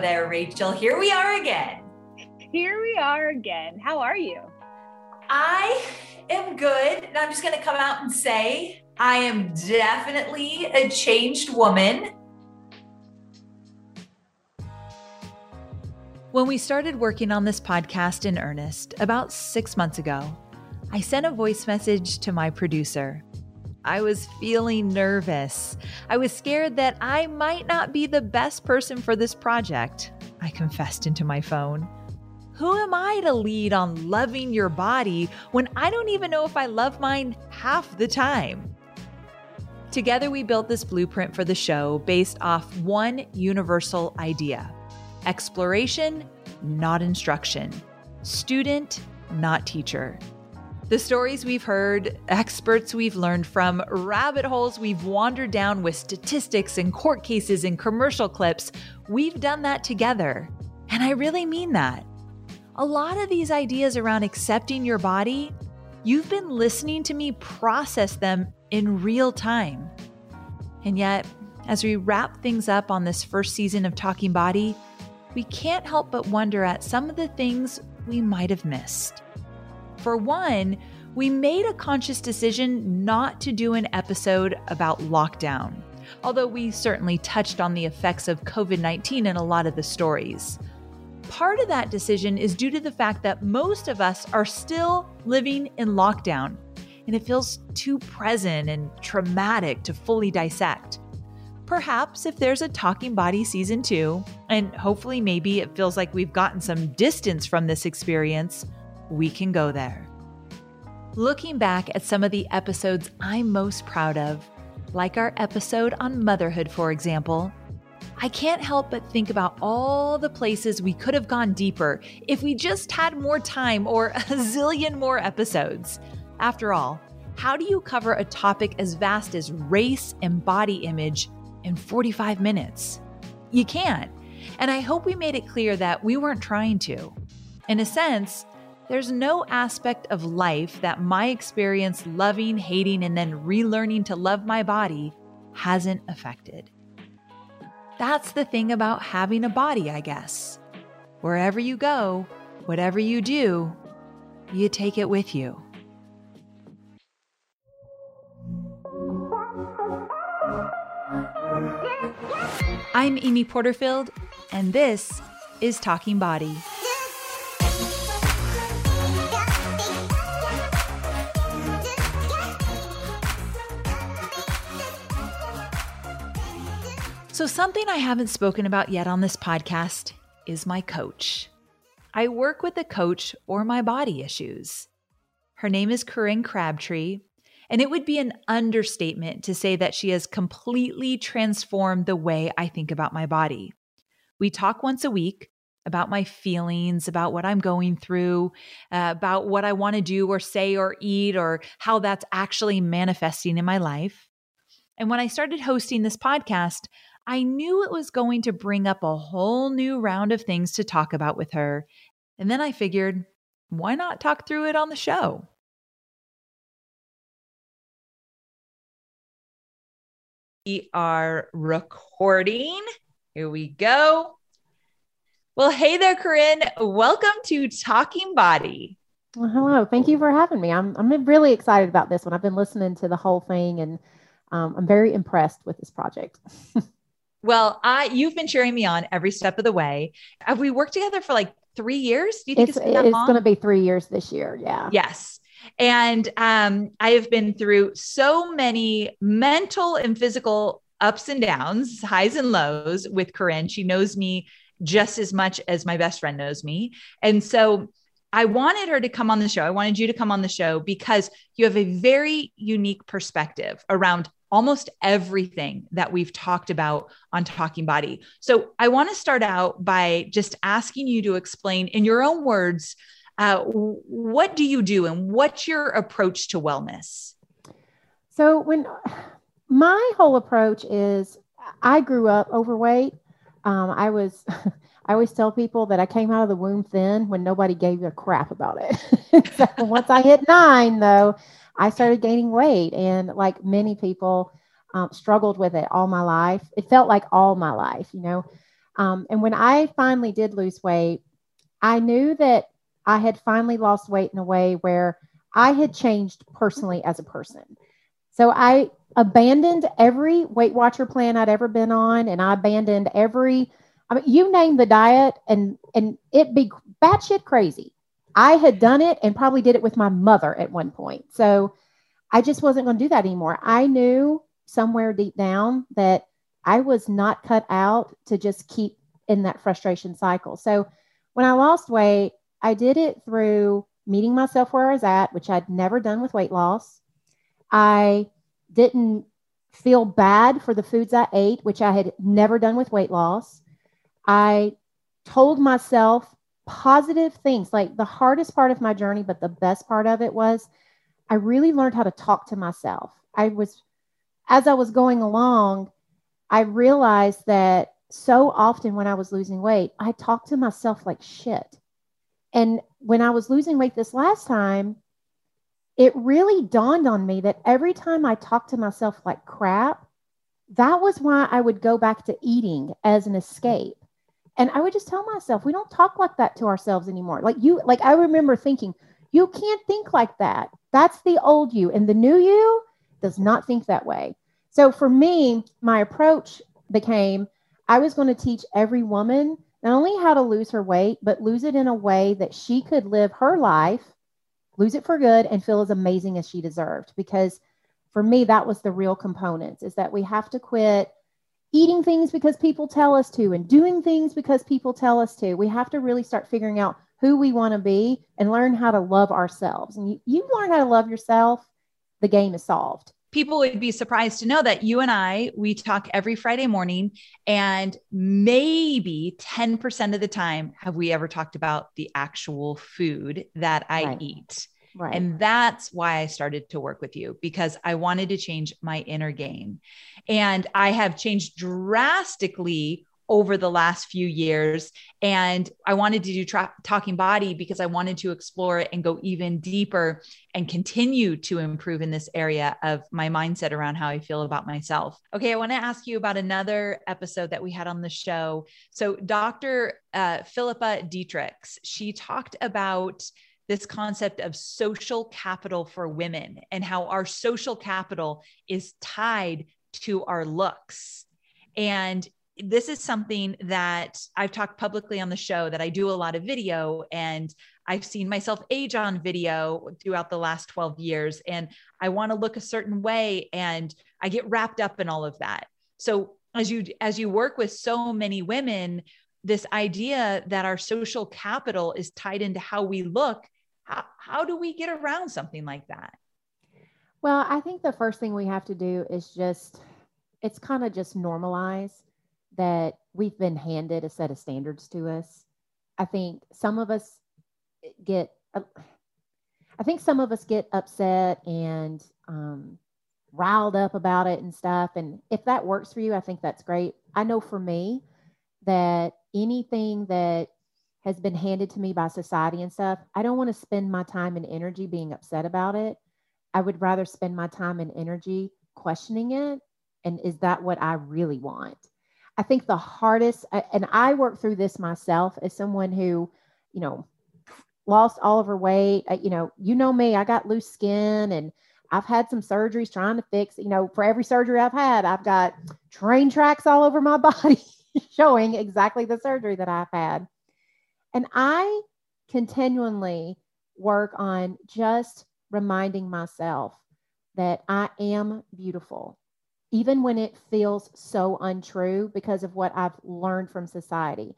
there, Rachel. Here we are again. Here we are again. How are you? I am good. And I'm just going to come out and say I am definitely a changed woman. When we started working on this podcast in earnest about six months ago, I sent a voice message to my producer. I was feeling nervous. I was scared that I might not be the best person for this project. I confessed into my phone. Who am I to lead on loving your body when I don't even know if I love mine half the time? Together, we built this blueprint for the show based off one universal idea exploration, not instruction, student, not teacher. The stories we've heard, experts we've learned from, rabbit holes we've wandered down with statistics and court cases and commercial clips, we've done that together. And I really mean that. A lot of these ideas around accepting your body, you've been listening to me process them in real time. And yet, as we wrap things up on this first season of Talking Body, we can't help but wonder at some of the things we might have missed. For one, we made a conscious decision not to do an episode about lockdown, although we certainly touched on the effects of COVID 19 in a lot of the stories. Part of that decision is due to the fact that most of us are still living in lockdown, and it feels too present and traumatic to fully dissect. Perhaps if there's a Talking Body season two, and hopefully maybe it feels like we've gotten some distance from this experience, we can go there. Looking back at some of the episodes I'm most proud of, like our episode on motherhood, for example, I can't help but think about all the places we could have gone deeper if we just had more time or a zillion more episodes. After all, how do you cover a topic as vast as race and body image in 45 minutes? You can't. And I hope we made it clear that we weren't trying to. In a sense, there's no aspect of life that my experience loving, hating, and then relearning to love my body hasn't affected. That's the thing about having a body, I guess. Wherever you go, whatever you do, you take it with you. I'm Amy Porterfield, and this is Talking Body. So, something I haven't spoken about yet on this podcast is my coach. I work with a coach or my body issues. Her name is Corinne Crabtree, and it would be an understatement to say that she has completely transformed the way I think about my body. We talk once a week about my feelings, about what I'm going through, uh, about what I want to do or say or eat, or how that's actually manifesting in my life. And when I started hosting this podcast, I knew it was going to bring up a whole new round of things to talk about with her. And then I figured, why not talk through it on the show? We are recording. Here we go. Well, hey there, Corinne. Welcome to Talking Body. Well, hello. Thank you for having me. I'm, I'm really excited about this one. I've been listening to the whole thing and um, I'm very impressed with this project. Well, I you've been cheering me on every step of the way. Have we worked together for like three years? Do you think it's, it's, it's going to be three years this year? Yeah. Yes. And um, I have been through so many mental and physical ups and downs, highs and lows with Corinne. She knows me just as much as my best friend knows me. And so I wanted her to come on the show. I wanted you to come on the show because you have a very unique perspective around almost everything that we've talked about on Talking Body. So I want to start out by just asking you to explain in your own words uh, what do you do and what's your approach to wellness? So when my whole approach is I grew up overweight. Um, I was I always tell people that I came out of the womb thin when nobody gave a crap about it. once I hit nine, though, I started gaining weight, and like many people, um, struggled with it all my life. It felt like all my life, you know. Um, and when I finally did lose weight, I knew that I had finally lost weight in a way where I had changed personally as a person. So I abandoned every Weight Watcher plan I'd ever been on, and I abandoned every, I mean, you name the diet, and and it be batshit crazy. I had done it and probably did it with my mother at one point. So I just wasn't going to do that anymore. I knew somewhere deep down that I was not cut out to just keep in that frustration cycle. So when I lost weight, I did it through meeting myself where I was at, which I'd never done with weight loss. I didn't feel bad for the foods I ate, which I had never done with weight loss. I told myself positive things. Like the hardest part of my journey, but the best part of it was I really learned how to talk to myself. I was, as I was going along, I realized that so often when I was losing weight, I talked to myself like shit. And when I was losing weight this last time, it really dawned on me that every time I talked to myself like crap, that was why I would go back to eating as an escape. And I would just tell myself, we don't talk like that to ourselves anymore. Like you, like I remember thinking, you can't think like that. That's the old you. And the new you does not think that way. So for me, my approach became I was going to teach every woman not only how to lose her weight, but lose it in a way that she could live her life, lose it for good, and feel as amazing as she deserved. Because for me, that was the real components is that we have to quit eating things because people tell us to and doing things because people tell us to. We have to really start figuring out who we want to be and learn how to love ourselves. And you, you learn how to love yourself, the game is solved. People would be surprised to know that you and I, we talk every Friday morning, and maybe 10% of the time have we ever talked about the actual food that I right. eat. Right. And that's why I started to work with you because I wanted to change my inner game. And I have changed drastically over the last few years. And I wanted to do tra- Talking Body because I wanted to explore it and go even deeper and continue to improve in this area of my mindset around how I feel about myself. Okay, I want to ask you about another episode that we had on the show. So, Dr. Uh, Phillippa Diedrichs, she talked about this concept of social capital for women and how our social capital is tied to our looks. And this is something that I've talked publicly on the show that I do a lot of video and I've seen myself age on video throughout the last 12 years and I want to look a certain way and I get wrapped up in all of that. So as you as you work with so many women this idea that our social capital is tied into how we look how, how do we get around something like that? Well, I think the first thing we have to do is just, it's kind of just normalize that we've been handed a set of standards to us. I think some of us get, I think some of us get upset and um, riled up about it and stuff. And if that works for you, I think that's great. I know for me that anything that has been handed to me by society and stuff, I don't want to spend my time and energy being upset about it. I would rather spend my time and energy questioning it. And is that what I really want? I think the hardest, and I work through this myself as someone who, you know, lost all of her weight. Uh, you know, you know me, I got loose skin and I've had some surgeries trying to fix, you know, for every surgery I've had, I've got train tracks all over my body showing exactly the surgery that I've had. And I continually work on just reminding myself that I am beautiful, even when it feels so untrue because of what I've learned from society.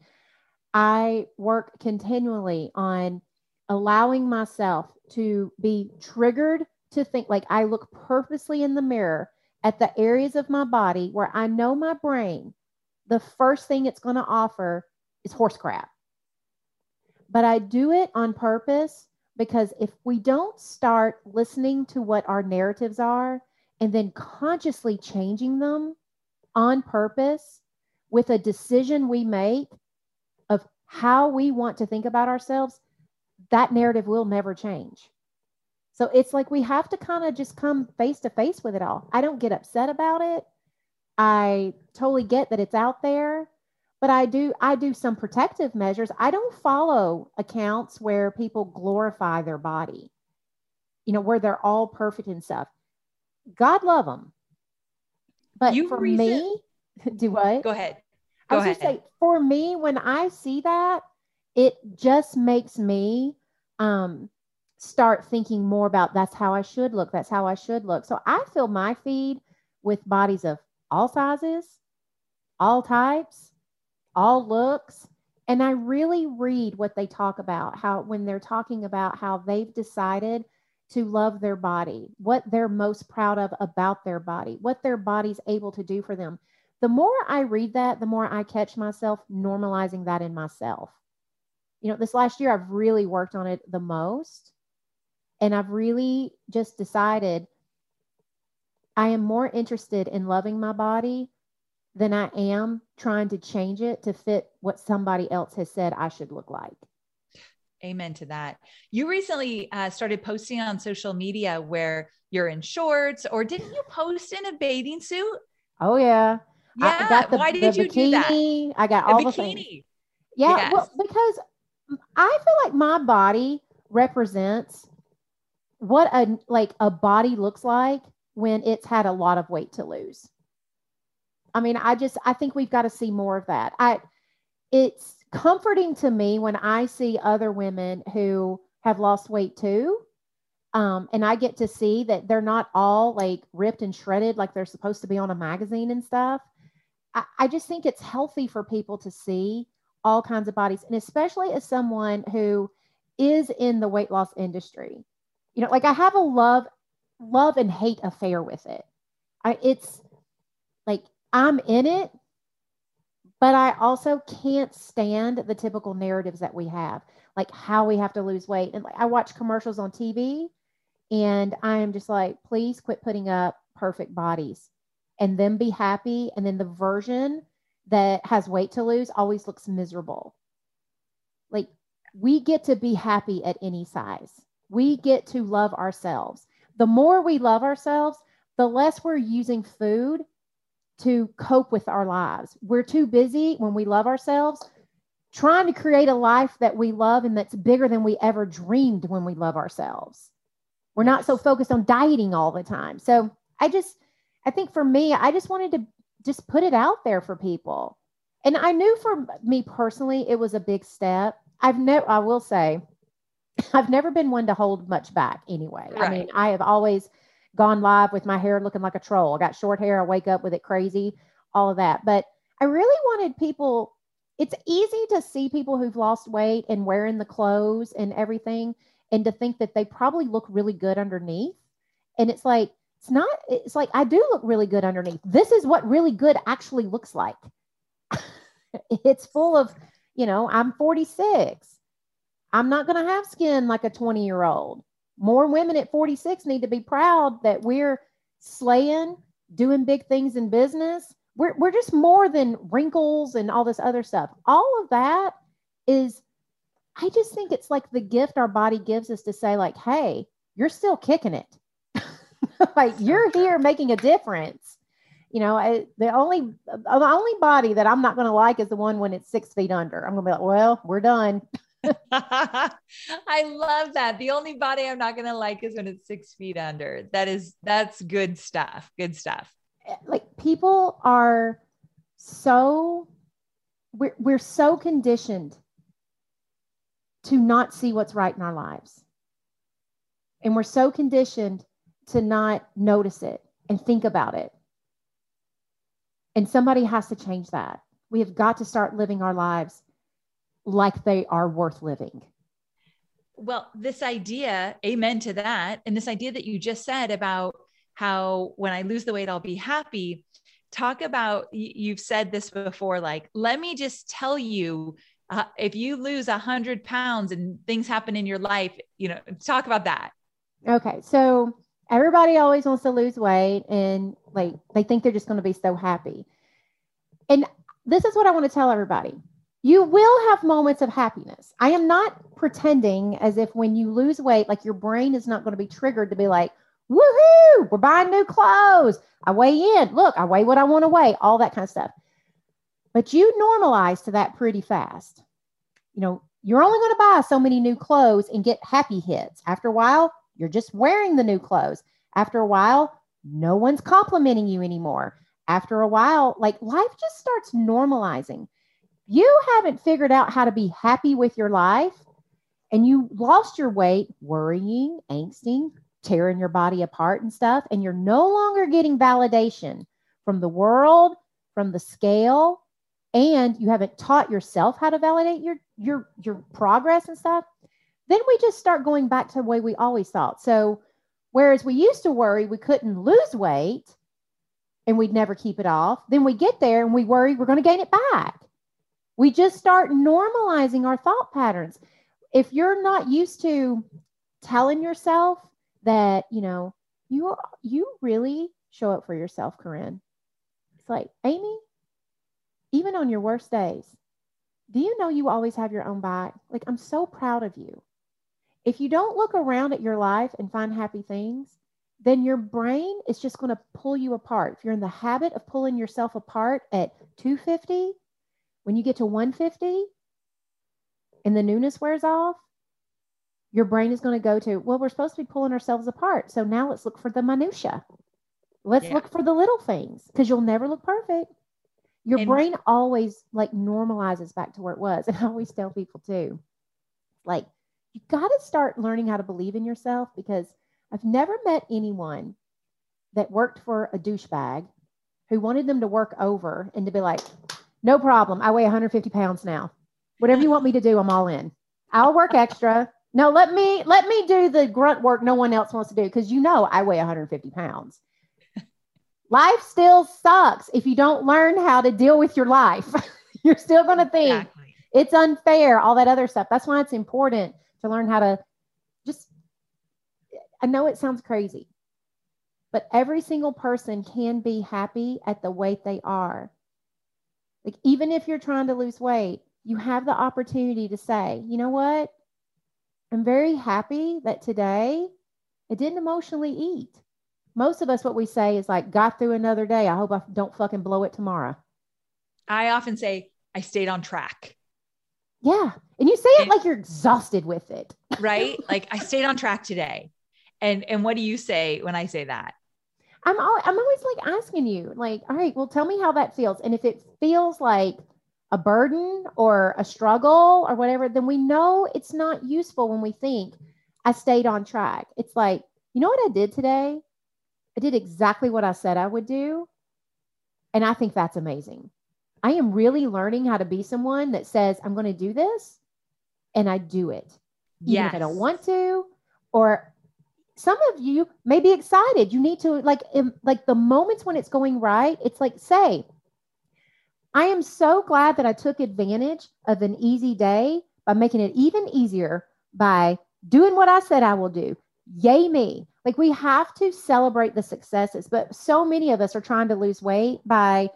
I work continually on allowing myself to be triggered to think like I look purposely in the mirror at the areas of my body where I know my brain, the first thing it's going to offer is horse crap. But I do it on purpose because if we don't start listening to what our narratives are and then consciously changing them on purpose with a decision we make of how we want to think about ourselves, that narrative will never change. So it's like we have to kind of just come face to face with it all. I don't get upset about it. I totally get that it's out there, but I do I do some protective measures. I don't follow accounts where people glorify their body. You know, where they're all perfect and stuff. God love them. But You for recent- me, do what? Go ahead. I Go was ahead. gonna say, for me, when I see that, it just makes me um, start thinking more about that's how I should look. That's how I should look. So I fill my feed with bodies of all sizes, all types, all looks. And I really read what they talk about, how when they're talking about how they've decided to love their body, what they're most proud of about their body, what their body's able to do for them the more I read that, the more I catch myself normalizing that in myself. You know, this last year I've really worked on it the most. And I've really just decided I am more interested in loving my body than I am trying to change it to fit what somebody else has said I should look like. Amen to that. You recently uh, started posting on social media where you're in shorts, or didn't you post in a bathing suit? Oh, yeah. Yeah. I got the, Why did the you do that? bikini. I got A all the things. bikini. Yeah, well, because I feel like my body represents what a like a body looks like when it's had a lot of weight to lose. I mean, I just I think we've got to see more of that. I it's comforting to me when I see other women who have lost weight too. Um, and I get to see that they're not all like ripped and shredded like they're supposed to be on a magazine and stuff. I, I just think it's healthy for people to see all kinds of bodies, and especially as someone who is in the weight loss industry. You know, like I have a love, love and hate affair with it. I, it's I'm in it, but I also can't stand the typical narratives that we have, like how we have to lose weight. And like I watch commercials on TV, and I am just like, please quit putting up perfect bodies, and then be happy. And then the version that has weight to lose always looks miserable. Like we get to be happy at any size. We get to love ourselves. The more we love ourselves, the less we're using food to cope with our lives. We're too busy when we love ourselves trying to create a life that we love and that's bigger than we ever dreamed when we love ourselves. We're not so focused on dieting all the time. So I just, I think for me, I just wanted to just put it out there for people. And I knew for me personally, it was a big step. I've never, I will say, I've never been one to hold much back anyway. I mean, I have always gone live with my hair looking like a troll. I got short hair, I wake up with it crazy, all of that. But I really wanted people, it's easy to see people who've lost weight and wearing the clothes and everything and to think that they probably look really good underneath. And it's like, it's not, it's like, I do look really good underneath. This is what really good actually looks like. it's full of, you know, I'm 46. I'm not going to have skin like a 20 year old. More women at 46 need to be proud that we're slaying, doing big things in business. We're, we're just more than wrinkles and all this other stuff. All of that is, I just think it's like the gift our body gives us to say, like, hey, you're still kicking it. like you're here making a difference. You know, I, the only the only body that I'm not going to like is the one when it's six feet under. I'm going to be like, well, we're done. I love that. The only body I'm not going to like is when it's six feet under. That is, that's good stuff. Good stuff. Eh, like people are so we're, we're so conditioned to not see what's right in our lives and we're so conditioned to not notice it and think about it and somebody has to change that we have got to start living our lives like they are worth living Well, this idea, amen to that. And this idea that you just said about how when I lose the weight, I'll be happy. Talk about, you've said this before, like, let me just tell you, uh, if you lose a hundred pounds and things happen in your life, you know, talk about that. Okay, so everybody always wants to lose weight and like they think they're just going to be so happy. And this is what I want to tell everybody. You will have moments of happiness. I am not pretending as if when you lose weight, like your brain is not going to be triggered to be like, woohoo, we're buying new clothes. I weigh in. Look, I weigh what I want to weigh, all that kind of stuff. but you normalize to that pretty fast. You know, you're only going to buy so many new clothes and get happy hits. After a while, you're just wearing the new clothes. After a while, no one's complimenting you anymore. After a while, like life just starts normalizing. You haven't figured out how to be happy with your life and you lost your weight worrying, angsting, tearing your body apart and stuff, and you're no longer getting validation from the world, from the scale, and you haven't taught yourself how to validate your your your progress and stuff, then we just start going back to the way we always thought. So whereas we used to worry we couldn't lose weight and we'd never keep it off, then we get there and we worry we're going to gain it back. We just start normalizing our thought patterns. If you're not used to telling yourself that, you know, you you really show up for yourself, Corinne. It's like, Amy, even on your worst days, do you know you always have your own back? Like, I'm so proud of you. If you don't look around at your life and find happy things, then your brain is just going to pull you apart. If you're in the habit of pulling yourself apart at 250, when you get to 150 and the newness wears off, your brain is going to go to, well, we're supposed to be pulling ourselves apart. So now let's look for the minutia. Let's yeah. look for the little things because you'll never look perfect. Your and, brain always like normalizes back to where it was. And I always tell people too, like, you got to start learning how to believe in yourself because I've never met anyone that worked for a douchebag who wanted them to work over and to be like, no problem. I weigh 150 pounds now. Whatever you want me to do, I'm all in. I'll work extra. No, let me let me do the grunt work no one else wants to do because you know I weigh 150 pounds. life still sucks if you don't learn how to deal with your life. You're still going to think exactly. it's unfair, all that other stuff. That's why it's important to learn how to just. I know it sounds crazy, but every single person can be happy at the weight they are. Like, even if you're trying to lose weight, you have the opportunity to say, you know what? I'm very happy that today I didn't emotionally eat. Most of us, what we say is like, got through another day. I hope I don't fucking blow it tomorrow. I often say, I stayed on track. Yeah. And you say it and, like you're exhausted with it. right? Like I stayed on track today. And and what do you say when I say that? I'm al- I'm always like asking you, like, all right, well, tell me how that feels. And if it feels like a burden or a struggle or whatever, then we know it's not useful when we think I stayed on track. It's like, you know what I did today? I did exactly what I said I would do. And I think that's amazing. I am really learning how to be someone that says, I'm going to do this and I do it. Even yes. if I don't want to, or some of you may be excited. You need to like like the moments when it's going right. It's like say, I am so glad that I took advantage of an easy day by making it even easier by doing what I said I will do. Yay me! Like we have to celebrate the successes, but so many of us are trying to lose weight by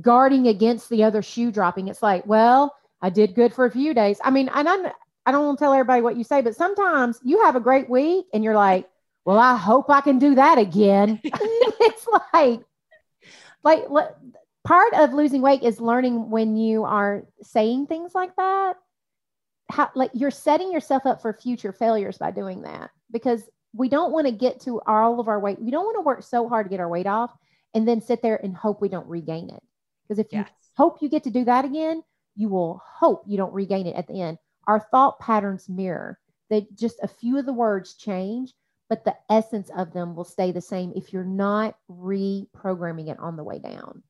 guarding against the other shoe dropping. It's like, well, I did good for a few days. I mean, and I'm I don't want to tell everybody what you say, but sometimes you have a great week and you're like, well, I hope I can do that again. it's like, like, part of losing weight is learning when you are saying things like that. How, like you're setting yourself up for future failures by doing that because we don't want to get to all of our weight. We don't want to work so hard to get our weight off and then sit there and hope we don't regain it. Because if yes. you hope you get to do that again, you will hope you don't regain it at the end our thought patterns mirror. They just a few of the words change, but the essence of them will stay the same if you're not reprogramming it on the way down.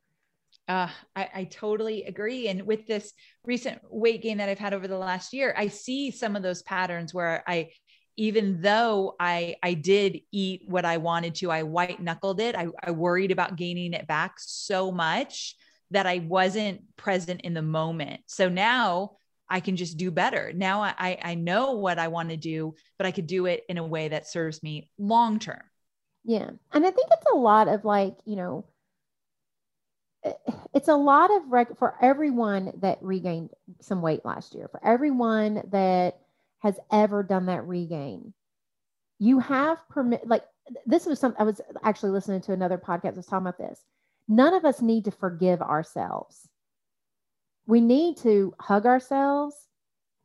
Uh, I, I totally agree. And with this recent weight gain that I've had over the last year, I see some of those patterns where I, even though I I did eat what I wanted to, I white knuckled it. I, I worried about gaining it back so much that I wasn't present in the moment. So now I can just do better. Now I, I know what I want to do, but I could do it in a way that serves me long term. Yeah. And I think it's a lot of like, you know, eh, it's a lot of rec- for everyone that regained some weight last year, for everyone that has ever done that regain, you have permit, like, this was something I was actually listening to another podcast that was talking about this. None of us need to forgive ourselves we need to hug ourselves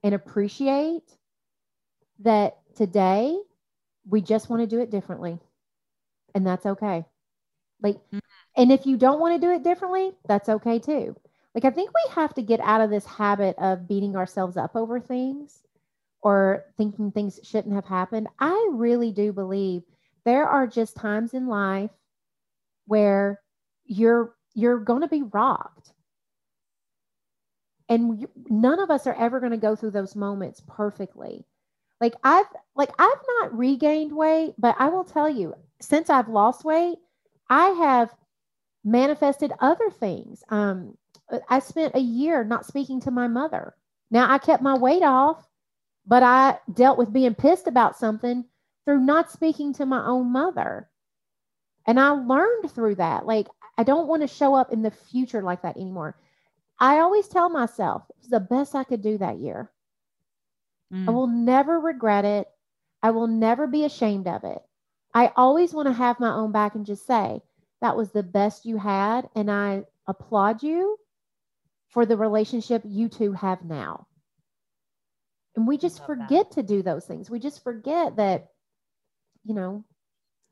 and appreciate that today we just want to do it differently. And that's okay. Like, mm-hmm. and if you don't want to do it differently, that's okay too. Like, I think we have to get out of this habit of beating ourselves up over things or thinking things shouldn't have happened. I really do believe there are just times in life where you're you're going to be rocked and none of us are ever going to go through those moments perfectly. Like i've like i've not regained weight but i will tell you since i've lost weight i have manifested other things. Um i spent a year not speaking to my mother. Now i kept my weight off but i dealt with being pissed about something through not speaking to my own mother. And i learned through that. Like i don't want to show up in the future like that anymore I always tell myself it was the best I could do that year. Mm. I will never regret it. I will never be ashamed of it. I always want to have my own back and just say, that was the best you had. And I applaud you for the relationship you two have now. And we just forget that. to do those things. We just forget that, you know,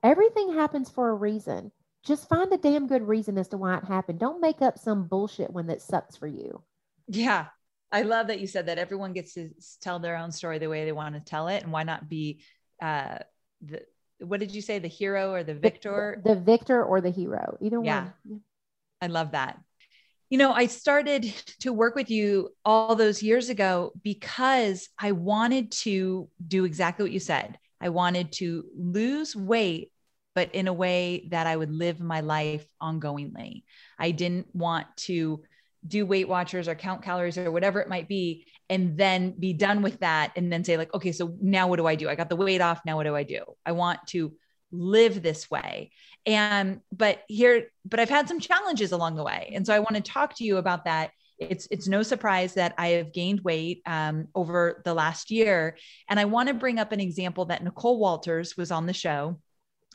everything happens for a reason just find a damn good reason as to why it happened. Don't make up some bullshit one that sucks for you. Yeah. I love that you said that everyone gets to tell their own story the way they want to tell it. And why not be uh the what did you say, the hero or the victor? The, the victor or the hero, either yeah. one. I love that. You know, I started to work with you all those years ago because I wanted to do exactly what you said. I wanted to lose weight but in a way that I would live my life ongoingly. I didn't want to do Weight Watchers or count calories or whatever it might be, and then be done with that and then say, like, okay, so now what do I do? I got the weight off. Now what do I do? I want to live this way. And, but here, but I've had some challenges along the way. And so I want to talk to you about that it's it's no surprise that I have gained weight um, over the last year, and I want to bring up an example that Nicole Walters was on the show,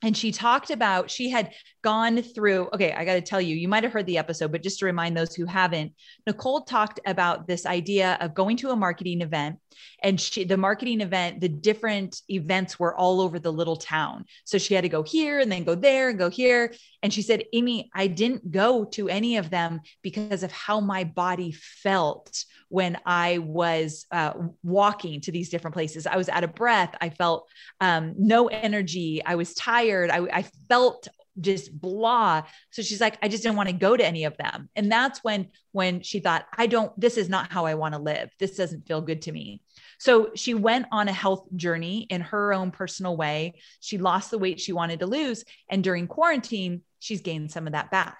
and she talked about she had gone through okay i got to tell you you might have heard the episode but just to remind those who haven't nicole talked about this idea of going to a marketing event and she the marketing event the different events were all over the little town. So she had to go here and then go there and go here. And she said amy i didn't go to any of them because of how my body felt when i was uh, walking to these different places. I was out of breath. I felt um, no energy. I was tired. I, I felt just blah. So she's like i just didn't want to go to any of them. And that's when when she thought i don't this is not how i want to live. This doesn't feel good to me. So she went on a health journey in her own personal way. She lost the weight she wanted to lose and during quarantine she's gained some of that back.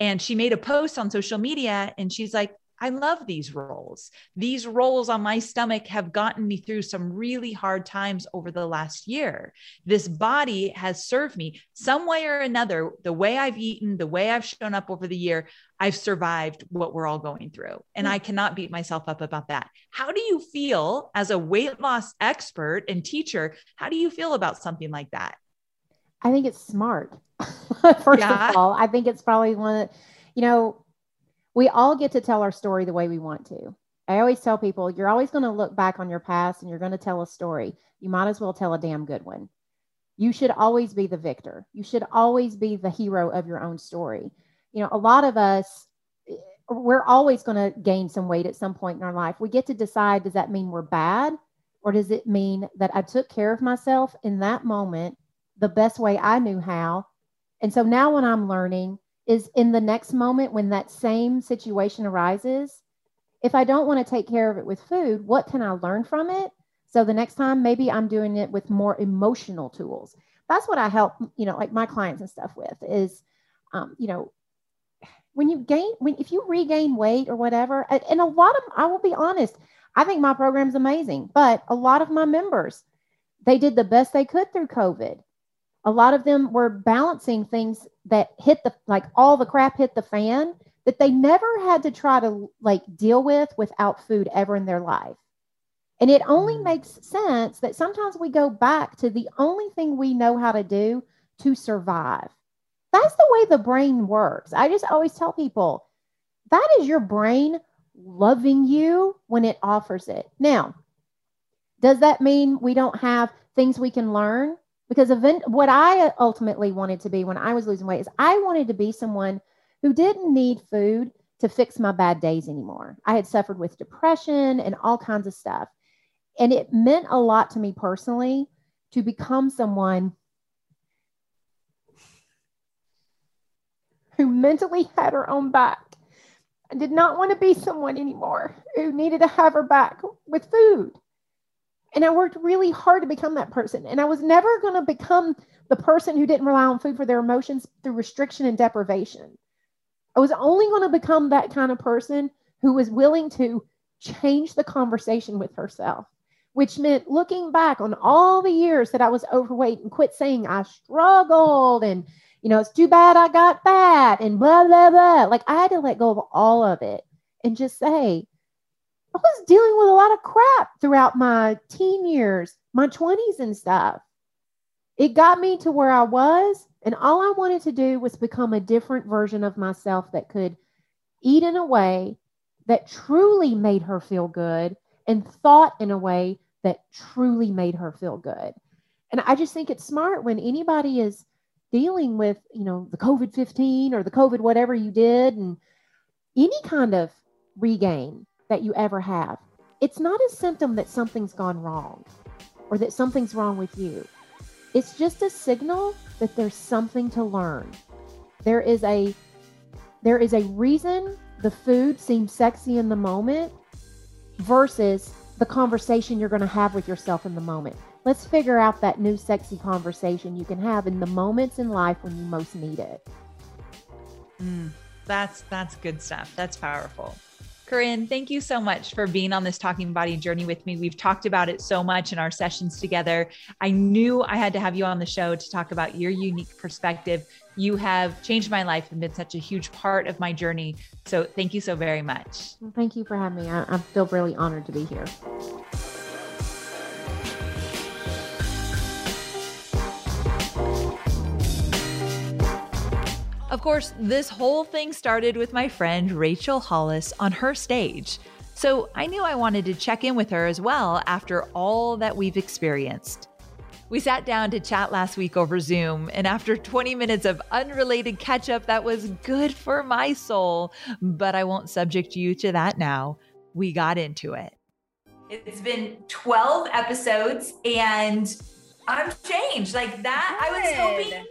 And she made a post on social media and she's like I love these rolls. These rolls on my stomach have gotten me through some really hard times over the last year. This body has served me some way or another. The way I've eaten, the way I've shown up over the year, I've survived what we're all going through. And hmm. I cannot beat myself up about that. How do you feel as a weight loss expert and teacher? How do you feel about something like that? I think it's smart. First yeah. of all, I think it's probably one of, you know, we all get to tell our story the way we want to. I always tell people you're always going to look back on your past and you're going to tell a story. You might as well tell a damn good one. You should always be the victor. You should always be the hero of your own story. You know, a lot of us, we're always going to gain some weight at some point in our life. We get to decide does that mean we're bad or does it mean that I took care of myself in that moment the best way I knew how? And so now when I'm learning, is in the next moment when that same situation arises, if I don't want to take care of it with food, what can I learn from it? So the next time, maybe I'm doing it with more emotional tools. That's what I help, you know, like my clients and stuff with is, um, you know, when you gain, when if you regain weight or whatever, and a lot of, I will be honest, I think my program's amazing, but a lot of my members, they did the best they could through COVID a lot of them were balancing things that hit the like all the crap hit the fan that they never had to try to like deal with without food ever in their life. And it only mm. makes sense that sometimes we go back to the only thing we know how to do to survive. That's the way the brain works. I just always tell people that is your brain loving you when it offers it. Now, does that mean we don't have things we can learn? Because event, what I ultimately wanted to be when I was losing weight is I wanted to be someone who didn't need food to fix my bad days anymore. I had suffered with depression and all kinds of stuff. And it meant a lot to me personally to become someone who mentally had her own back. I did not want to be someone anymore who needed to have her back with food. And I worked really hard to become that person. And I was never going to become the person who didn't rely on food for their emotions through restriction and deprivation. I was only going to become that kind of person who was willing to change the conversation with herself, which meant looking back on all the years that I was overweight and quit saying I struggled and, you know, it's too bad I got fat and blah, blah, blah. Like I had to let go of all of it and just say, was dealing with a lot of crap throughout my teen years, my 20s and stuff. It got me to where I was. And all I wanted to do was become a different version of myself that could eat in a way that truly made her feel good and thought in a way that truly made her feel good. And I just think it's smart when anybody is dealing with, you know, the COVID 15 or the COVID whatever you did and any kind of regain that you ever have. It's not a symptom that something's gone wrong or that something's wrong with you. It's just a signal that there's something to learn. There is a there is a reason the food seems sexy in the moment versus the conversation you're going to have with yourself in the moment. Let's figure out that new sexy conversation you can have in the moments in life when you most need it. Mm, that's that's good stuff. That's powerful. Corinne, thank you so much for being on this talking body journey with me. We've talked about it so much in our sessions together. I knew I had to have you on the show to talk about your unique perspective. You have changed my life and been such a huge part of my journey. So thank you so very much. thank you for having me. I, I feel really honored to be here. Of course, this whole thing started with my friend Rachel Hollis on her stage. So I knew I wanted to check in with her as well after all that we've experienced. We sat down to chat last week over Zoom, and after 20 minutes of unrelated catch up, that was good for my soul. But I won't subject you to that now. We got into it. It's been 12 episodes, and I'm changed. Like that, I was hoping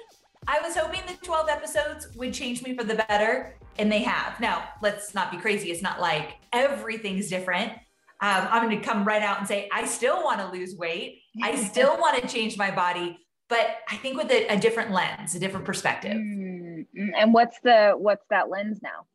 I was hoping the 12 episodes would change me for the better, and they have. Now, let's not be crazy. It's not like everything's different. Um, I'm going to come right out and say, I still want to lose weight. I still want to change my body, but I think with a, a different lens, a different perspective. Mm-hmm. And what's the what's that lens now?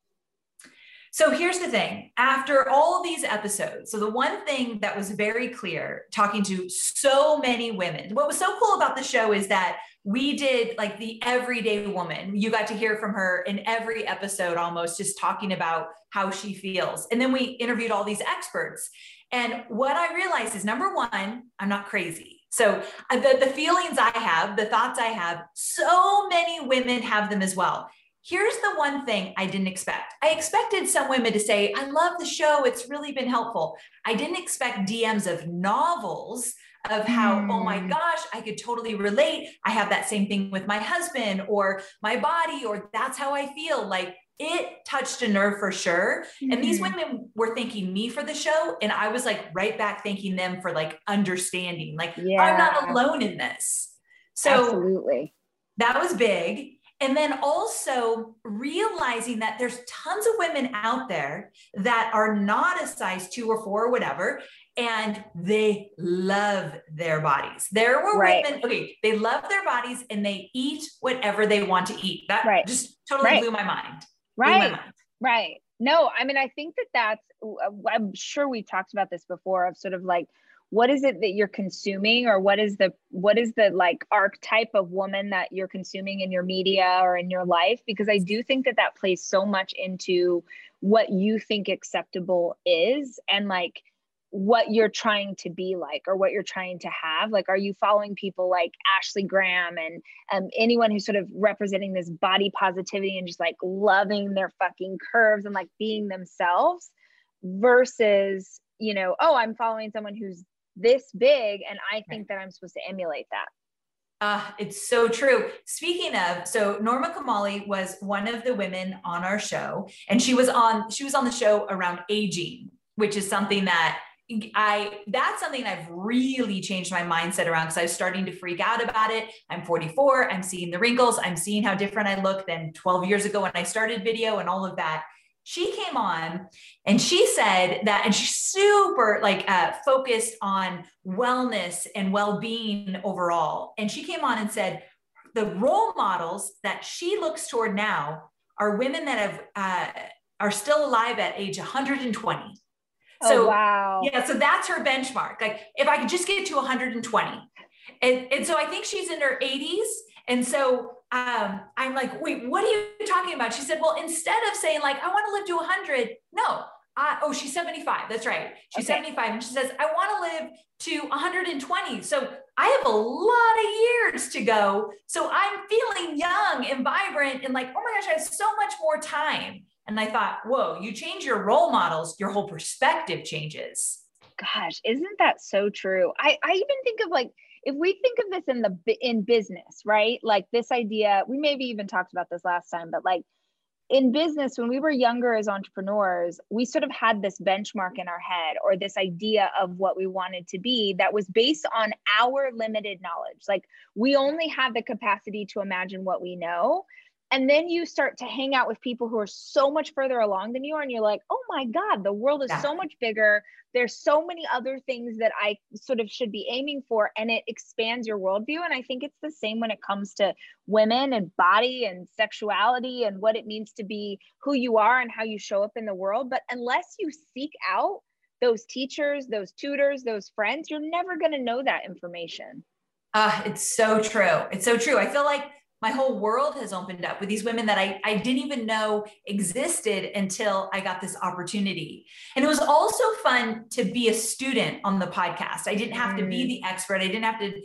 So here's the thing after all these episodes, so the one thing that was very clear talking to so many women, what was so cool about the show is that we did like the everyday woman. You got to hear from her in every episode almost just talking about how she feels. And then we interviewed all these experts. And what I realized is number one, I'm not crazy. So uh, the, the feelings I have, the thoughts I have, so many women have them as well. Here's the one thing I didn't expect. I expected some women to say, I love the show. It's really been helpful. I didn't expect DMs of novels of how, mm. oh my hmm. gosh, I could totally relate. I have that same thing with my husband or my body, or that's how I feel. Like it touched a nerve for sure. Mm-hmm. And these hmm. women were thanking me for the show. And I was like right back thanking them for like understanding, like, yeah. I'm not alone in this. So absolutely. That was big. And then also realizing that there's tons of women out there that are not a size two or four or whatever, and they love their bodies. There were right. women, okay, they love their bodies and they eat whatever they want to eat. That right. just totally right. blew my mind. Right. My mind. Right. No, I mean, I think that that's, I'm sure we talked about this before of sort of like, what is it that you're consuming or what is the what is the like archetype of woman that you're consuming in your media or in your life? Because i do think that that plays so much into what you think acceptable is and like what you're trying to be like or what you're trying to have. Like are you following people like ashley graham and um, anyone who's sort of representing this body positivity and just like loving their fucking curves and like being themselves versus, you know, oh, I'm following someone who's this big and I think that I'm supposed to emulate that. Uh, it's so true. Speaking of, so Norma Kamali was one of the women on our show, and she was on she was on the show around aging, which is something that I that's something I've really changed my mindset around because I was starting to freak out about it. I'm 44, I'm seeing the wrinkles, I'm seeing how different I look than 12 years ago when I started video and all of that she came on and she said that and she's super like uh, focused on wellness and well-being overall. And she came on and said the role models that she looks toward now are women that have uh, are still alive at age 120 so oh, wow. yeah so that's her benchmark. Like if i could just get to 120 and, and so i think she's in her 80s and so um, I'm like, wait, what are you talking about? She said, well, instead of saying like, I want to live to 100, no. Uh, oh, she's 75. That's right. She's okay. 75. And she says, I want to live to 120. So I have a lot of years to go. So I'm feeling young and vibrant and like, oh my gosh, I have so much more time. And I thought, whoa, you change your role models, your whole perspective changes. Gosh, isn't that so true? I, I even think of like, if we think of this in the in business right? Like this idea we maybe even talked about this last time but like in business when we were younger as entrepreneurs we sort of had this benchmark in our head or this idea of what we wanted to be that was based on our limited knowledge. Like we only have the capacity to imagine what we know and then you start to hang out with people who are so much further along than you are and you're like oh my god the world is yeah. so much bigger. There's so many other things that i sort of should be aiming for and it expands your worldview. And i think it's the same when it comes to women and body and sexuality and what it means to be who you are and how you show up in the world. But unless you seek out those teachers those tutors those friends you're never going to know that information. Uh, it's so true. It's so true. I feel like my whole world has opened up with these women that I, I didn't even know existed until I got this opportunity. And it was also fun to be a student on the podcast. I didn't have to be mm. the expert, I didn't have to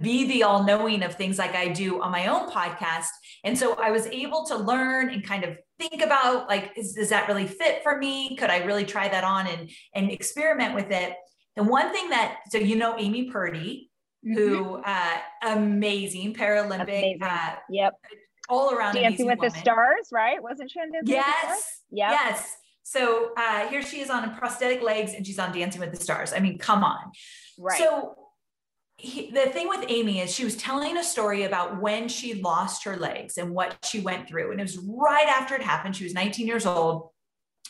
be the all knowing of things like I do on my own podcast. And so I was able to learn and kind of think about like, is, does that really fit for me? Could I really try that on and, and experiment with it? And one thing that, so you know, Amy Purdy, who mm-hmm. uh, amazing Paralympic. Amazing. Uh, yep. All around Dancing with woman. the Stars, right? Wasn't she on Dancing yes. Yep. Yes. So uh, here she is on prosthetic legs and she's on Dancing with the Stars. I mean, come on. Right. So he, the thing with Amy is she was telling a story about when she lost her legs and what she went through. And it was right after it happened. She was 19 years old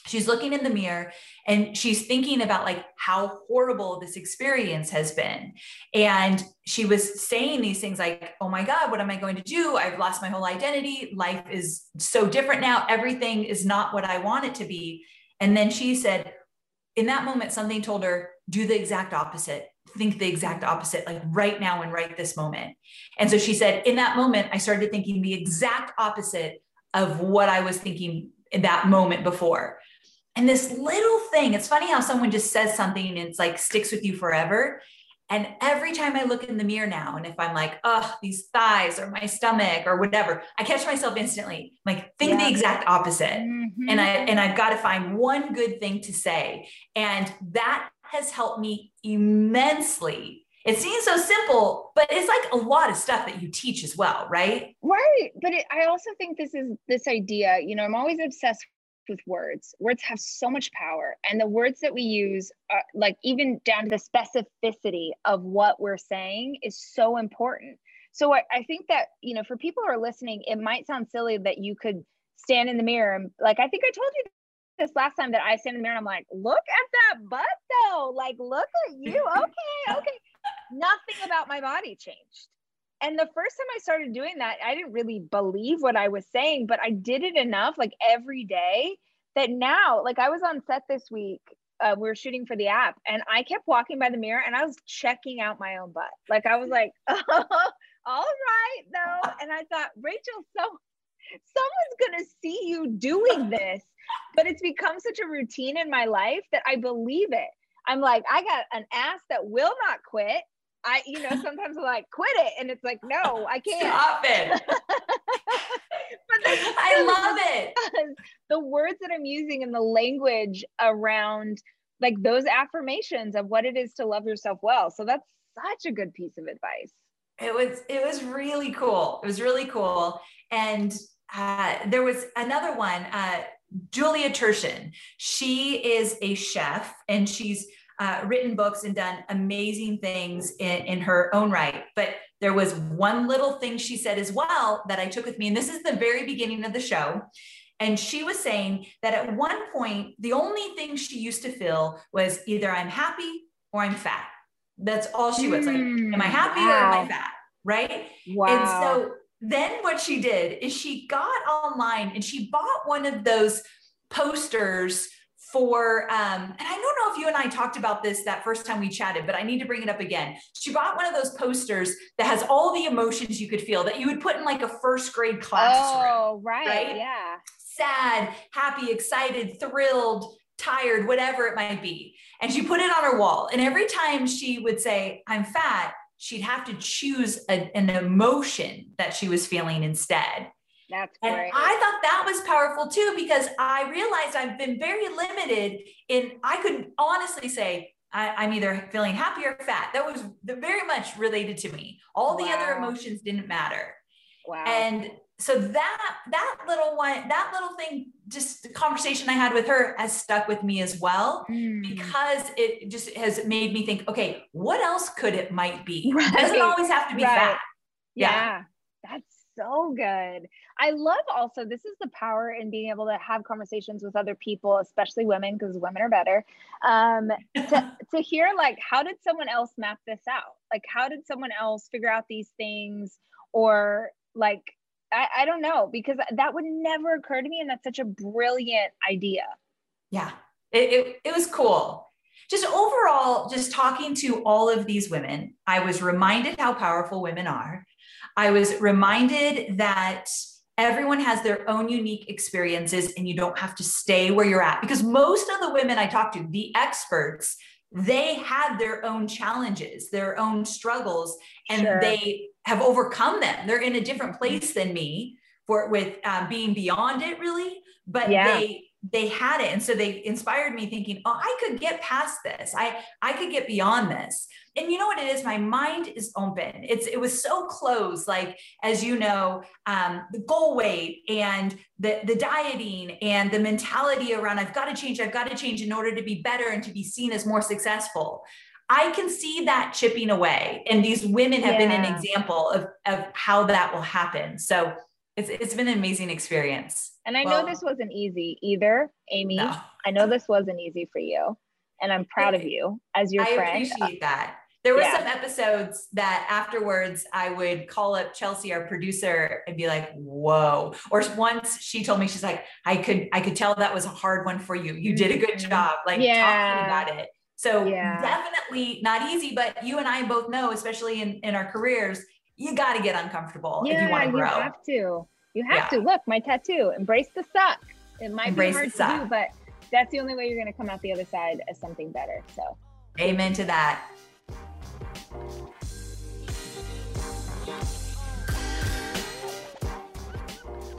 she's looking in the mirror and she's thinking about like how horrible this experience has been. And she was saying these things like oh my god what am i going to do? I've lost my whole identity. Life is so different now. Everything is not what i want it to be. And then she said in that moment something told her do the exact opposite. Think the exact opposite like right now and right this moment. And so she said in that moment i started thinking the exact opposite of what i was thinking in that moment before and this little thing, it's funny how someone just says something and it's like sticks with you forever. And every time I look in the mirror now, and if I'm like, oh, these thighs or my stomach or whatever, I catch myself instantly. like, think yeah. the exact opposite. Mm-hmm. And I and I've got to find one good thing to say. And that has helped me immensely. It seems so simple, but it's like a lot of stuff that you teach as well, right? Right. But it, I also think this is this idea, you know, I'm always obsessed with words. Words have so much power, and the words that we use, are, like even down to the specificity of what we're saying, is so important. So I, I think that you know, for people who are listening, it might sound silly that you could stand in the mirror and like I think I told you this last time that I stand in the mirror and I'm like, look at that butt though. Like, look at you. Okay, okay. Nothing about my body changed. And the first time I started doing that, I didn't really believe what I was saying, but I did it enough, like every day, that now, like I was on set this week. Uh, we were shooting for the app, and I kept walking by the mirror, and I was checking out my own butt. Like I was like, oh, all right, though. And I thought, Rachel, so someone's gonna see you doing this, but it's become such a routine in my life that I believe it. I'm like, I got an ass that will not quit. I, you know, sometimes I'm like, quit it. And it's like, no, I can't. Stop it. I love it. The words that I'm using and the language around like those affirmations of what it is to love yourself well. So that's such a good piece of advice. It was it was really cool. It was really cool. And uh, there was another one, uh, Julia Turshen. She is a chef and she's uh, written books and done amazing things in, in her own right. But there was one little thing she said as well that I took with me. And this is the very beginning of the show. And she was saying that at one point, the only thing she used to feel was either I'm happy or I'm fat. That's all she was like, am I happy wow. or am I fat? Right. Wow. And so then what she did is she got online and she bought one of those posters for um, and I don't know if you and I talked about this that first time we chatted, but I need to bring it up again. She bought one of those posters that has all the emotions you could feel that you would put in like a first grade classroom. Oh, right. right? Yeah. Sad, happy, excited, thrilled, tired, whatever it might be. And she put it on her wall. And every time she would say, I'm fat, she'd have to choose a, an emotion that she was feeling instead. That's and great. I thought that was powerful too because I realized I've been very limited in. I could honestly say I, am either feeling happy or fat. That was very much related to me. All wow. the other emotions didn't matter. Wow. And so that that little one, that little thing, just the conversation I had with her has stuck with me as well mm. because it just has made me think. Okay, what else could it might be? Right. It doesn't always have to be right. fat. Yeah. yeah, so good. I love also this is the power in being able to have conversations with other people, especially women, because women are better. Um, to, to hear like how did someone else map this out? Like how did someone else figure out these things? Or like I, I don't know, because that would never occur to me. And that's such a brilliant idea. Yeah. It, it, it was cool just overall, just talking to all of these women, I was reminded how powerful women are. I was reminded that everyone has their own unique experiences and you don't have to stay where you're at because most of the women I talked to, the experts, they had their own challenges, their own struggles, and sure. they have overcome them. They're in a different place than me for with um, being beyond it, really. But yeah. they they had it and so they inspired me thinking oh i could get past this i i could get beyond this and you know what it is my mind is open it's it was so close like as you know um, the goal weight and the the dieting and the mentality around i've got to change i've got to change in order to be better and to be seen as more successful I can see that chipping away. And these women have yeah. been an example of, of how that will happen. So it's, it's been an amazing experience. And I well, know this wasn't easy either, Amy. No. I know this wasn't easy for you. And I'm proud of you as your I friend. I appreciate that. There were yeah. some episodes that afterwards I would call up Chelsea, our producer, and be like, whoa. Or once she told me, she's like, I could, I could tell that was a hard one for you. You did a good mm-hmm. job, like yeah. talking about it. So yeah. definitely not easy, but you and I both know, especially in, in our careers, you got to get uncomfortable yeah, if you want to grow. You have to. You have yeah. to. Look, my tattoo, embrace the suck. It might embrace be hard to do, but that's the only way you're going to come out the other side as something better. So, amen to that.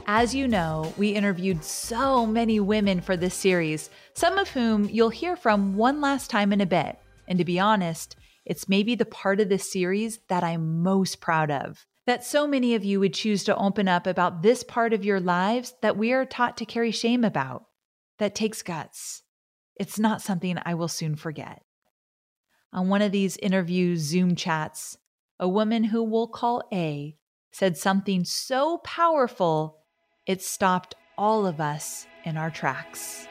As you know, we interviewed so many women for this series, some of whom you'll hear from one last time in a bit. And to be honest, it's maybe the part of this series that I'm most proud of. That so many of you would choose to open up about this part of your lives that we are taught to carry shame about. That takes guts. It's not something I will soon forget. On one of these interview Zoom chats, a woman who we'll call A said something so powerful it stopped all of us in our tracks.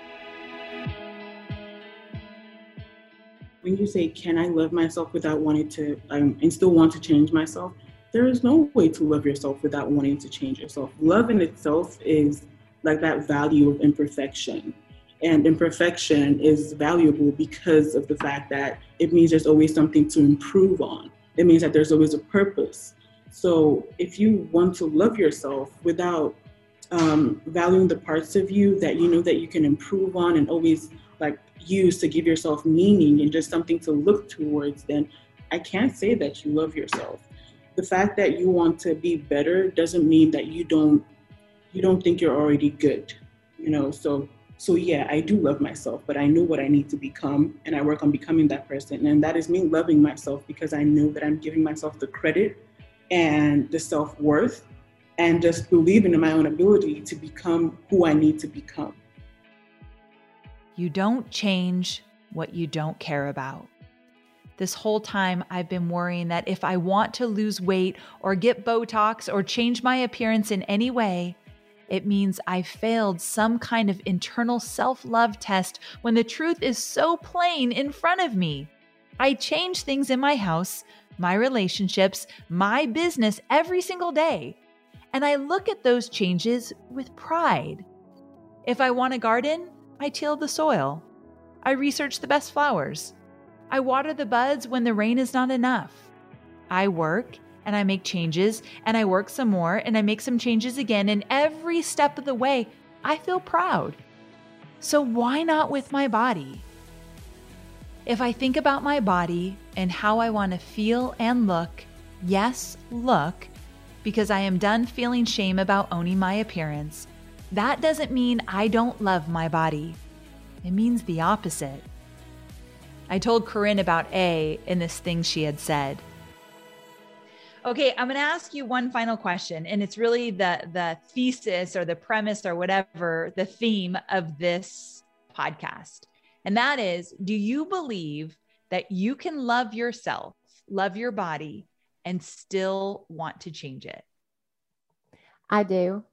when you say, "Can I love myself without wanting to um, and still want to change myself?" There is no way to love yourself without wanting to change yourself. Love in itself is like that value of imperfection. And imperfection is valuable because of the fact that it means there's always something to improve on. It means that there's always a purpose. So if you want to love yourself without um, valuing the parts of you that you know that you can improve on and always like use to give yourself meaning and just something to look towards, then I can't say that you love yourself. The fact that you want to be better doesn't mean that you don't you don't think you're already good. You know, so so yeah, I do love myself, but I know what I need to become and I work on becoming that person. And that is me loving myself because I know that I'm giving myself the credit and the self-worth and just believing in my own ability to become who I need to become. You don't change what you don't care about. This whole time, I've been worrying that if I want to lose weight or get Botox or change my appearance in any way, it means I failed some kind of internal self love test when the truth is so plain in front of me. I change things in my house, my relationships, my business every single day. And I look at those changes with pride. If I want a garden, I till the soil. I research the best flowers. I water the buds when the rain is not enough. I work and I make changes and I work some more and I make some changes again. And every step of the way, I feel proud. So why not with my body? If I think about my body and how I want to feel and look, yes, look, because I am done feeling shame about owning my appearance, that doesn't mean I don't love my body. It means the opposite. I told Corinne about A in this thing she had said. Okay, I'm going to ask you one final question, and it's really the the thesis or the premise or whatever the theme of this podcast, and that is: Do you believe that you can love yourself, love your body, and still want to change it? I do.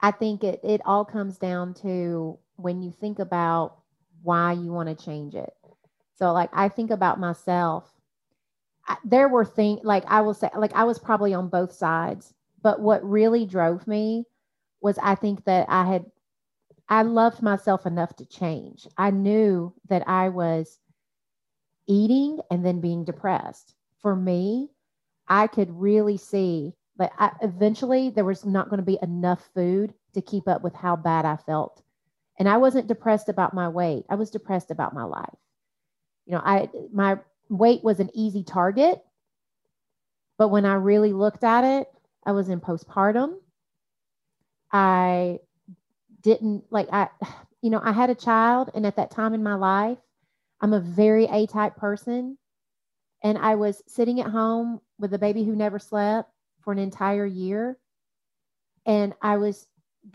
I think it it all comes down to when you think about why you want to change it. So like I think about myself. I, there were things like I will say like I was probably on both sides, but what really drove me was I think that I had I loved myself enough to change. I knew that I was eating and then being depressed. For me, I could really see but I, eventually there was not going to be enough food to keep up with how bad I felt. And I wasn't depressed about my weight. I was depressed about my life. You know, I my weight was an easy target, but when I really looked at it, I was in postpartum. I didn't like I you know, I had a child and at that time in my life, I'm a very A-type person and I was sitting at home with a baby who never slept for an entire year. And I was,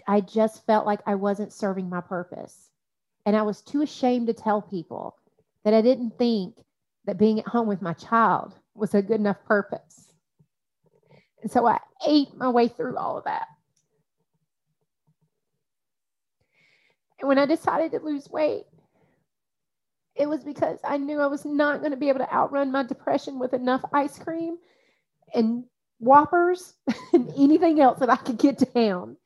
I just felt like I wasn't serving my purpose. And I was too ashamed to tell people that I didn't think that being at home with my child was a good enough purpose. And so I ate my way through all of that. And when I decided to lose weight, it was because I knew I was not going to be able to outrun my depression with enough ice cream and Whoppers and anything else that I could get down.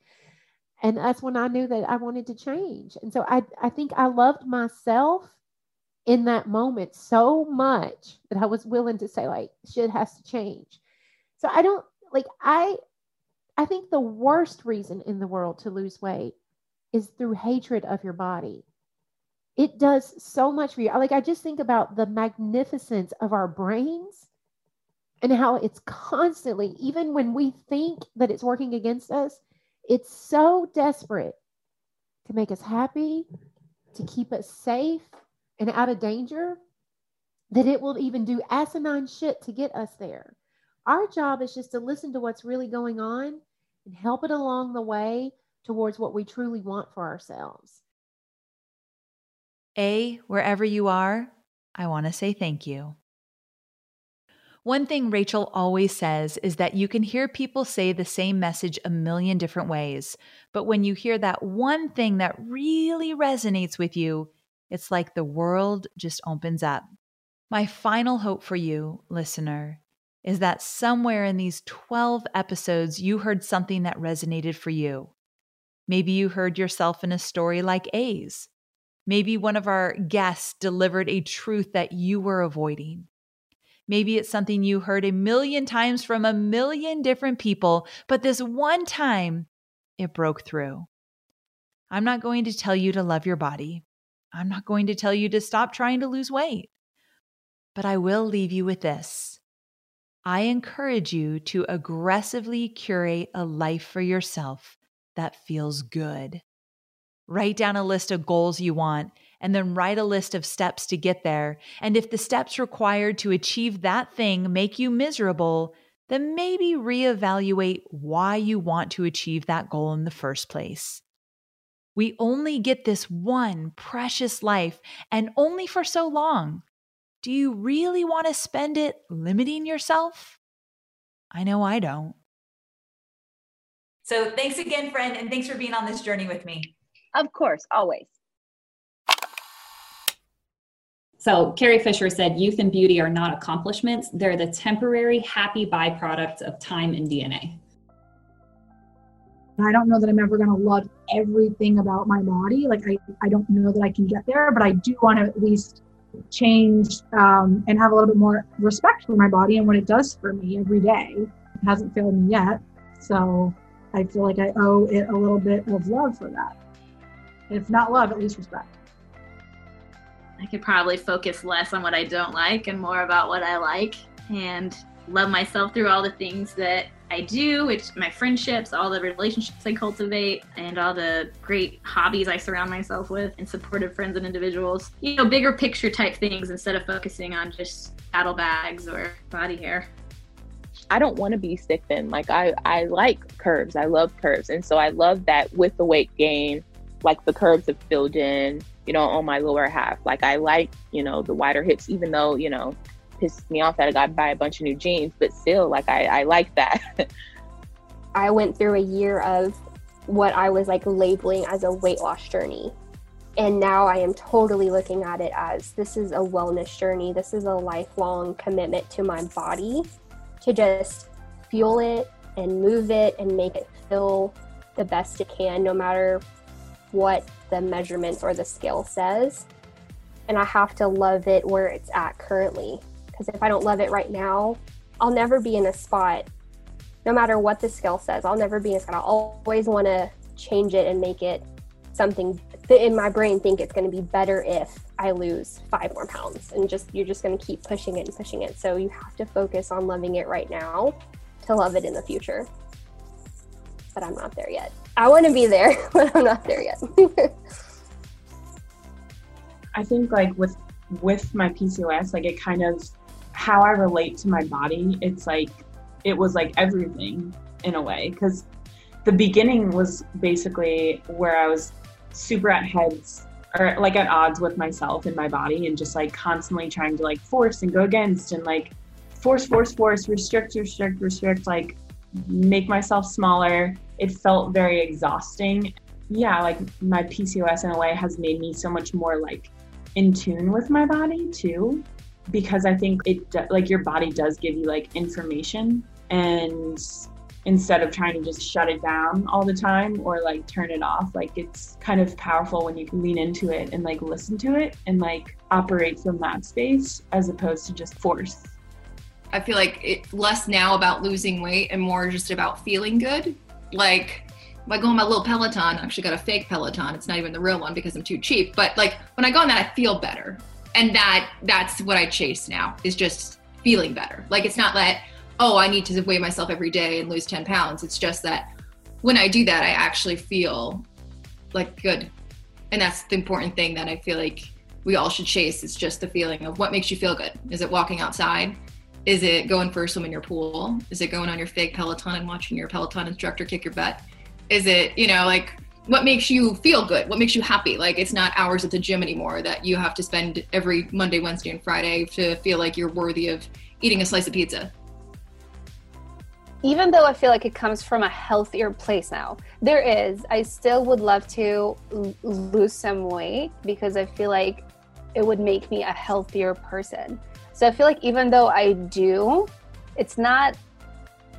And that's when I knew that I wanted to change. And so I, I think I loved myself in that moment so much that I was willing to say, like, shit has to change. So I don't like, I, I think the worst reason in the world to lose weight is through hatred of your body. It does so much for you. Like, I just think about the magnificence of our brains and how it's constantly, even when we think that it's working against us, it's so desperate to make us happy, to keep us safe and out of danger, that it will even do asinine shit to get us there. Our job is just to listen to what's really going on and help it along the way towards what we truly want for ourselves. A, wherever you are, I want to say thank you. One thing Rachel always says is that you can hear people say the same message a million different ways, but when you hear that one thing that really resonates with you, it's like the world just opens up. My final hope for you, listener, is that somewhere in these 12 episodes, you heard something that resonated for you. Maybe you heard yourself in a story like A's. Maybe one of our guests delivered a truth that you were avoiding. Maybe it's something you heard a million times from a million different people, but this one time it broke through. I'm not going to tell you to love your body. I'm not going to tell you to stop trying to lose weight. But I will leave you with this. I encourage you to aggressively curate a life for yourself that feels good. Write down a list of goals you want and then write a list of steps to get there. And if the steps required to achieve that thing make you miserable, then maybe reevaluate why you want to achieve that goal in the first place. We only get this one precious life and only for so long. Do you really want to spend it limiting yourself? I know I don't. So thanks again, friend, and thanks for being on this journey with me. Of course, always. So Carrie Fisher said, youth and beauty are not accomplishments. They're the temporary, happy byproducts of time and DNA. I don't know that I'm ever going to love everything about my body. Like, I, I don't know that I can get there, but I do want to at least change um, and have a little bit more respect for my body and what it does for me every day. It hasn't failed me yet. So I feel like I owe it a little bit of love for that. If not love, at least respect. I could probably focus less on what I don't like and more about what I like and love myself through all the things that I do, which my friendships, all the relationships I cultivate, and all the great hobbies I surround myself with, and supportive friends and individuals. You know, bigger picture type things instead of focusing on just saddlebags or body hair. I don't want to be stick thin. Like I, I like curves. I love curves, and so I love that with the weight gain, like the curves have filled in. You know, on my lower half. Like I like, you know, the wider hips, even though you know pissed me off that I got to buy a bunch of new jeans, but still, like, I, I like that. I went through a year of what I was like labeling as a weight loss journey. And now I am totally looking at it as this is a wellness journey. This is a lifelong commitment to my body to just fuel it and move it and make it feel the best it can, no matter what the measurements or the scale says. And I have to love it where it's at currently because if I don't love it right now, I'll never be in a spot, no matter what the scale says, I'll never be in a spot. I'll always want to change it and make it something in my brain think it's going to be better if I lose five more pounds. And just, you're just going to keep pushing it and pushing it. So you have to focus on loving it right now to love it in the future. But I'm not there yet. I want to be there, but I'm not there yet. I think like with with my PCOS, like it kind of how I relate to my body, it's like it was like everything in a way because the beginning was basically where I was super at heads or like at odds with myself and my body and just like constantly trying to like force and go against and like force force force restrict restrict restrict like make myself smaller. It felt very exhausting. Yeah like my pcos in a way has made me so much more like in tune with my body too because I think it like your body does give you like information and instead of trying to just shut it down all the time or like turn it off like it's kind of powerful when you can lean into it and like listen to it and like operate from that space as opposed to just force i feel like it's less now about losing weight and more just about feeling good like if I go on my little Peloton, I actually got a fake Peloton. It's not even the real one because I'm too cheap. But like when I go on that, I feel better and that that's what I chase now is just feeling better. Like it's not that oh I need to weigh myself every day and lose 10 pounds. It's just that when I do that, I actually feel like good, and that's the important thing that I feel like we all should chase. It's just the feeling of what makes you feel good. Is it walking outside? Is it going for a swim in your pool? Is it going on your fake Peloton and watching your Peloton instructor kick your butt? Is it, you know, like what makes you feel good? What makes you happy? Like it's not hours at the gym anymore that you have to spend every monday wednesday and friday to feel like you're worthy of eating a slice of pizza. Even though i feel like it comes from a healthier place now there is. I still would love to l- lose some weight because i feel like it would make me a healthier person. So i feel like even though i do it's not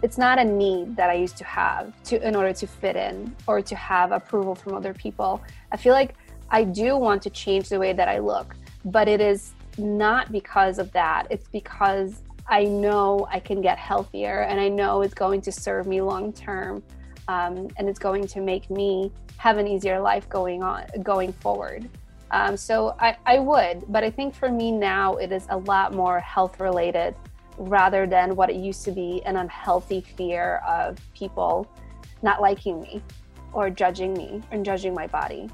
it's not a need that I used to have to in order to fit in or to have approval from other people. I feel like I do want to change the way that I look, but it is not because of that. It's because I know I can get healthier and I know it's going to serve me long term um, and it's going to make me have an easier life going on going forward. Um, so I, I would, but I think for me now it is a lot more health related rather than what it used to be an unhealthy fear of people not liking me or judging me and judging my body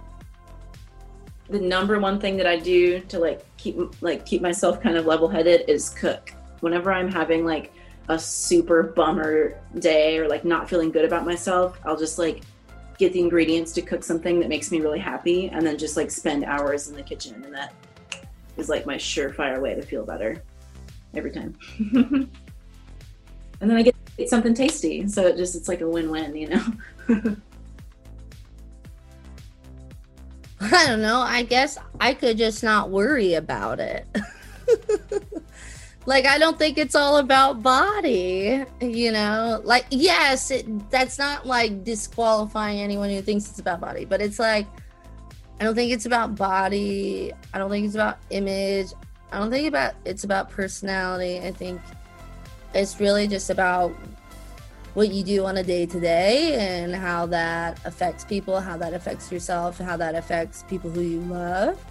the number one thing that I do to like keep like keep myself kind of level headed is cook. Whenever I'm having like a super bummer day or like not feeling good about myself, I'll just like get the ingredients to cook something that makes me really happy and then just like spend hours in the kitchen and that is like my surefire way to feel better every time. and then I get something tasty, so it just it's like a win-win, you know. I don't know. I guess I could just not worry about it. like I don't think it's all about body, you know. Like yes, it, that's not like disqualifying anyone who thinks it's about body, but it's like I don't think it's about body. I don't think it's about image. I don't think about it's about personality. I think it's really just about what you do on a day to day and how that affects people, how that affects yourself, how that affects people who you love.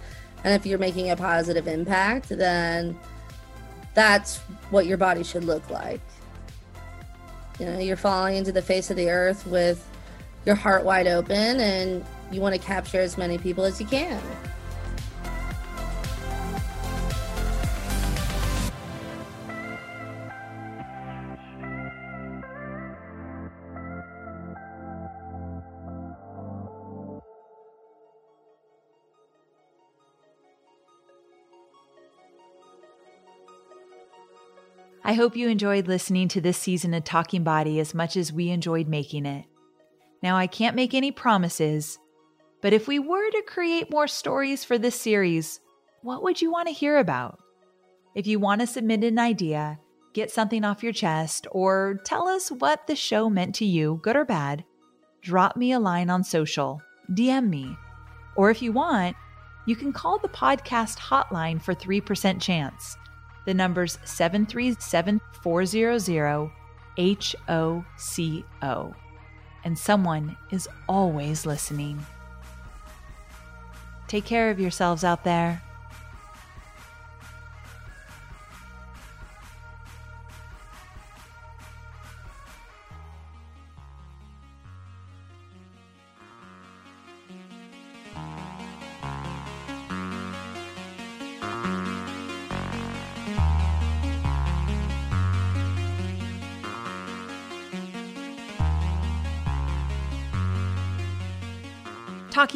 And if you're making a positive impact, then that's what your body should look like. You know, you're falling into the face of the earth with your heart wide open and you want to capture as many people as you can. I hope you enjoyed listening to this season of Talking Body as much as we enjoyed making it. Now, I can't make any promises, but if we were to create more stories for this series, what would you want to hear about? If you want to submit an idea, get something off your chest, or tell us what the show meant to you, good or bad, drop me a line on social, DM me. Or if you want, you can call the podcast hotline for 3% chance. The number's 737400 HOCO. And someone is always listening. Take care of yourselves out there.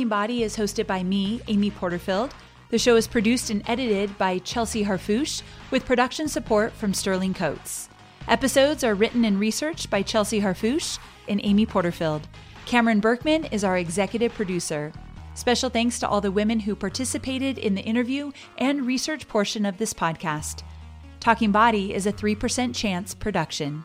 Body is hosted by me, Amy Porterfield. The show is produced and edited by Chelsea Harfouche with production support from Sterling Coates. Episodes are written and researched by Chelsea Harfouche and Amy Porterfield. Cameron Berkman is our executive producer. Special thanks to all the women who participated in the interview and research portion of this podcast. Talking Body is a 3% chance production.